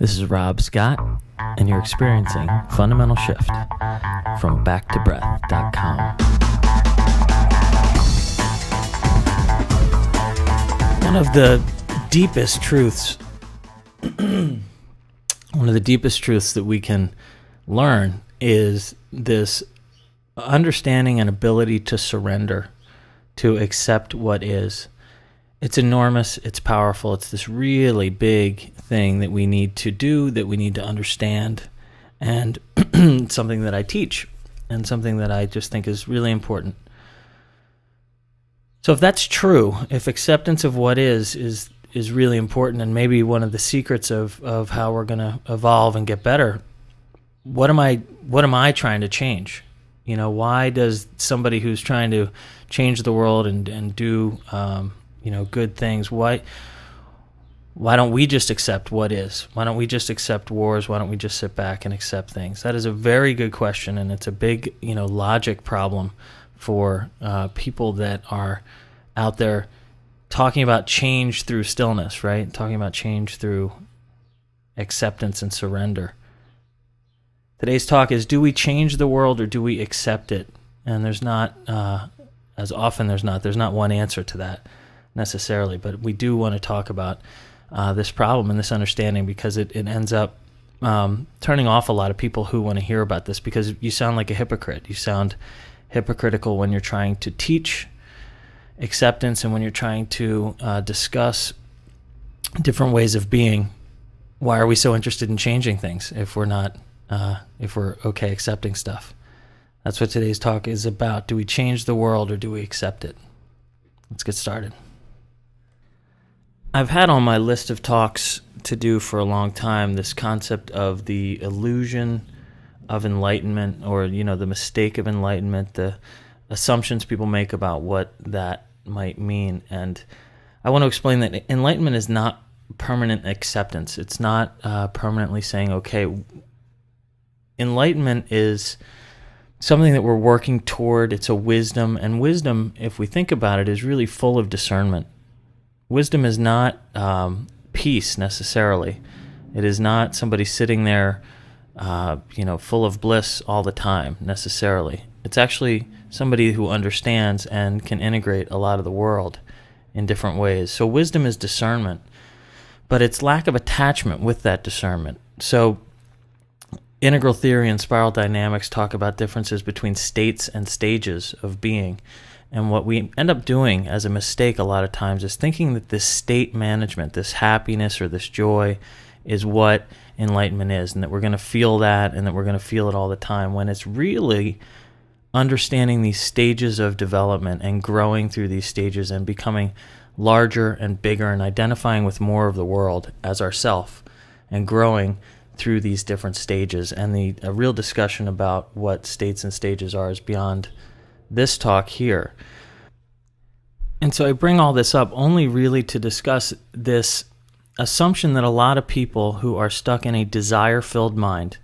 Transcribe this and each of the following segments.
This is Rob Scott, and you're experiencing Fundamental Shift from backtobreath.com. One of the deepest truths, one of the deepest truths that we can learn is this understanding and ability to surrender, to accept what is it's enormous, it's powerful, it's this really big thing that we need to do, that we need to understand, and something that I teach and something that I just think is really important. So if that's true, if acceptance of what is is is really important and maybe one of the secrets of, of how we're going to evolve and get better, what am I what am I trying to change? You know, why does somebody who's trying to change the world and and do um, you know good things. Why why don't we just accept what is? Why don't we just accept wars? Why don't we just sit back and accept things? That is a very good question and it's a big you know logic problem for uh, people that are out there talking about change through stillness right? Talking about change through acceptance and surrender. Today's talk is do we change the world or do we accept it? And there's not uh, as often there's not there's not one answer to that necessarily, but we do want to talk about uh, this problem and this understanding because it, it ends up um, turning off a lot of people who want to hear about this because you sound like a hypocrite. You sound hypocritical when you're trying to teach acceptance and when you're trying to uh, discuss different ways of being. Why are we so interested in changing things if we're not, uh, if we're okay accepting stuff? That's what today's talk is about. Do we change the world or do we accept it? Let's get started. I've had on my list of talks to do for a long time this concept of the illusion of enlightenment or you know the mistake of enlightenment the assumptions people make about what that might mean. And I want to explain that enlightenment is not permanent acceptance. It's not uh, permanently saying okay enlightenment is something that we're working toward. It's a wisdom. And wisdom if we think about it is really full of discernment wisdom is not um, peace necessarily. It is not somebody sitting there, uh, you know, full of bliss all the time necessarily. It's actually somebody who understands and can integrate a lot of the world in different ways. So wisdom is discernment, but it's lack of attachment with that discernment. So integral theory and spiral dynamics talk about differences between states and stages of being. And what we end up doing as a mistake a lot of times is thinking that this state management, this happiness or this joy, is what enlightenment is, and that we're going to feel that and that we're going to feel it all the time, when it's really understanding these stages of development and growing through these stages and becoming larger and bigger and identifying with more of the world as ourself and growing through these different stages. And the a real discussion about what states and stages are is beyond this talk here. And so I bring all this up only really to discuss this assumption that a lot of people who are stuck in a desire filled mind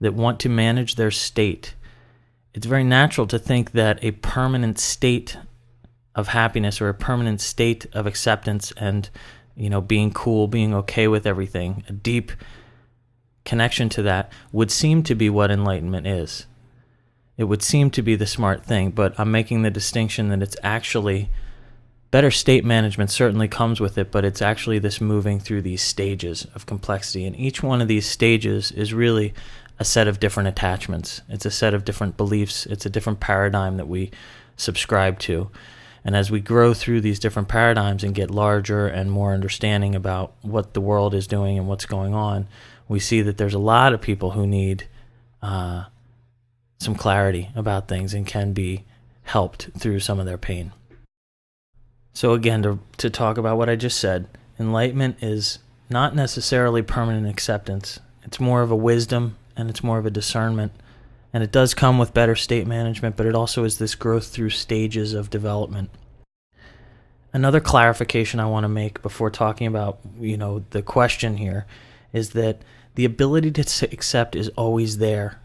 that want to manage their state, it's very natural to think that a permanent state of happiness or a permanent state of acceptance and you know being cool being okay with everything a deep connection to that would seem to be what enlightenment is it would seem to be the smart thing, but I'm making the distinction that it's actually better state management certainly comes with it, but it's actually this moving through these stages of complexity. And each one of these stages is really a set of different attachments, it's a set of different beliefs, it's a different paradigm that we subscribe to. And as we grow through these different paradigms and get larger and more understanding about what the world is doing and what's going on, we see that there's a lot of people who need uh, some clarity about things and can be helped through some of their pain. So, again, to, to talk about what I just said, enlightenment is not necessarily permanent acceptance. It's more of a wisdom and it's more of a discernment. And it does come with better state management, but it also is this growth through stages of development. Another clarification I want to make before talking about, you know, the question here is that the ability to accept is always there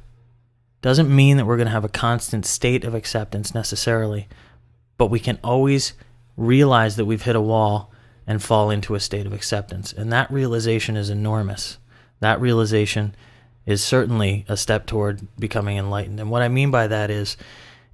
doesn't mean that we're going to have a constant state of acceptance necessarily, but we can always realize that we've hit a wall and fall into a state of acceptance. And that realization is enormous. That realization is certainly a step toward becoming enlightened. And what I mean by that is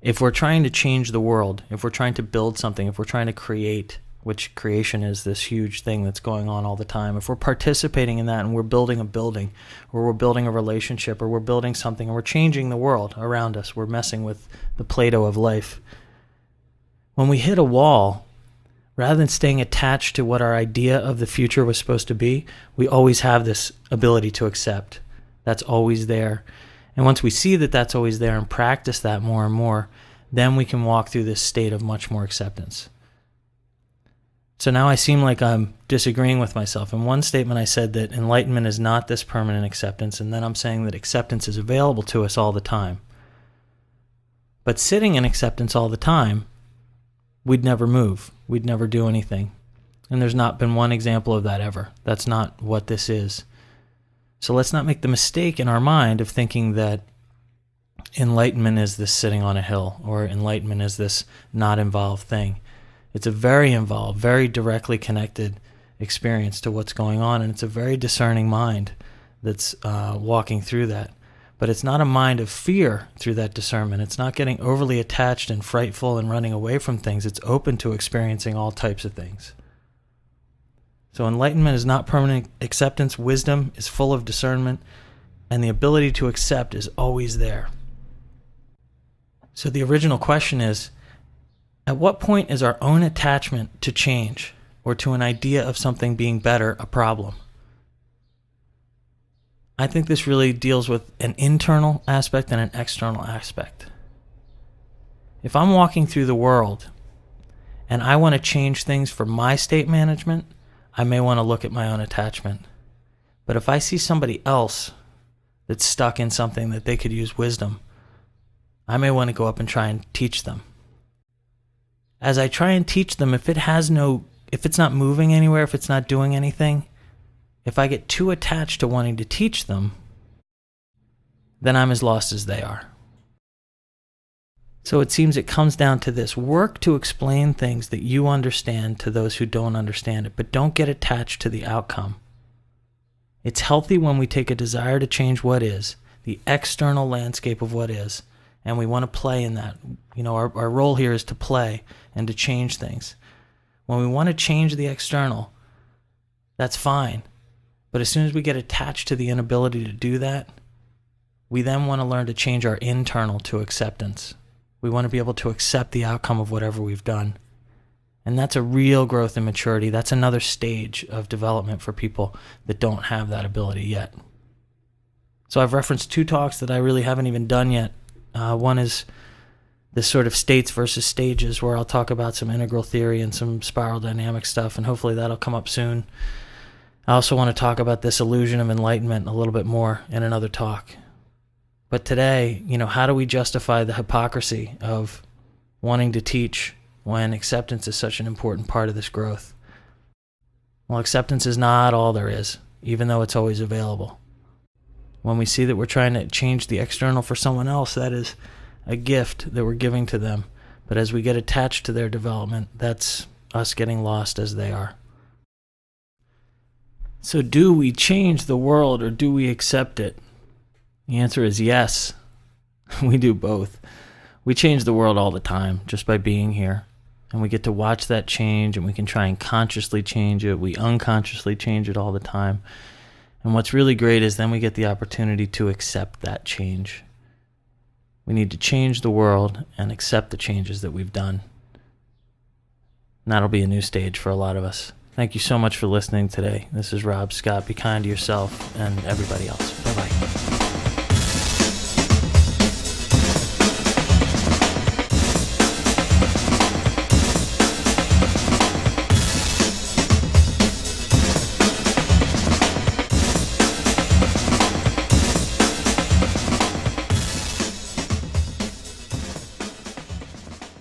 if we're trying to change the world, if we're trying to build something, if we're trying to create, which creation is this huge thing that's going on all the time, if we're participating in that and we're building a building, or we're building a relationship, or we're building something, and we're changing the world around us, we're messing with the Play Doh of life. When we hit a wall, rather than staying attached to what our idea of the future was supposed to be, we always have this ability to accept. That's always there. And once we see that that's always there and practice that more and more, then we can walk through this state of much more acceptance. So now I seem like I'm disagreeing with myself. In one statement, I said that enlightenment is not this permanent acceptance, and then I'm saying that acceptance is available to us all the time. But sitting in acceptance all the time, we'd never move, we'd never do anything. And there's not been one example of that ever. That's not what this is. So let's not make the mistake in our mind of thinking that enlightenment is this sitting on a hill or enlightenment is this not involved thing. It's a very involved, very directly connected experience to what's going on, and it's a very discerning mind that's uh, walking through that. But it's not a mind of fear through that discernment. It's not getting overly attached and frightful and running away from things. It's open to experiencing all types of things. So enlightenment is not permanent acceptance. Wisdom is full of discernment, and the ability to accept is always there. So the original question is at what point is our own attachment to change or to an idea of something being better a problem? I think this really deals with an internal aspect and an external aspect. If I'm walking through the world and I want to change things for my state management, I may want to look at my own attachment. But if I see somebody else that's stuck in something that they could use wisdom, I may want to go up and try and teach them. As I try and teach them, if it has no, if it's not moving anywhere, if it's not doing anything, if I get too attached to wanting to teach them, then I'm as lost as they are. So it seems it comes down to this work to explain things that you understand to those who don't understand it, but don't get attached to the outcome. It's healthy when we take a desire to change what is, the external landscape of what is, and we want to play in that. You know, our, our role here is to play and to change things. When we want to change the external, that's fine. But as soon as we get attached to the inability to do that, we then want to learn to change our internal to acceptance. We want to be able to accept the outcome of whatever we've done. And that's a real growth and maturity. That's another stage of development for people that don't have that ability yet. So I've referenced two talks that I really haven't even done yet. Uh, one is this sort of states versus stages, where I'll talk about some integral theory and some spiral dynamic stuff, and hopefully that'll come up soon. I also want to talk about this illusion of enlightenment a little bit more in another talk. But today, you know, how do we justify the hypocrisy of wanting to teach when acceptance is such an important part of this growth? Well, acceptance is not all there is, even though it's always available. When we see that we're trying to change the external for someone else, that is a gift that we're giving to them. But as we get attached to their development, that's us getting lost as they are. So, do we change the world or do we accept it? The answer is yes. we do both. We change the world all the time just by being here. And we get to watch that change and we can try and consciously change it. We unconsciously change it all the time. And what's really great is then we get the opportunity to accept that change. We need to change the world and accept the changes that we've done. And that'll be a new stage for a lot of us. Thank you so much for listening today. This is Rob Scott. Be kind to yourself and everybody else. Bye bye.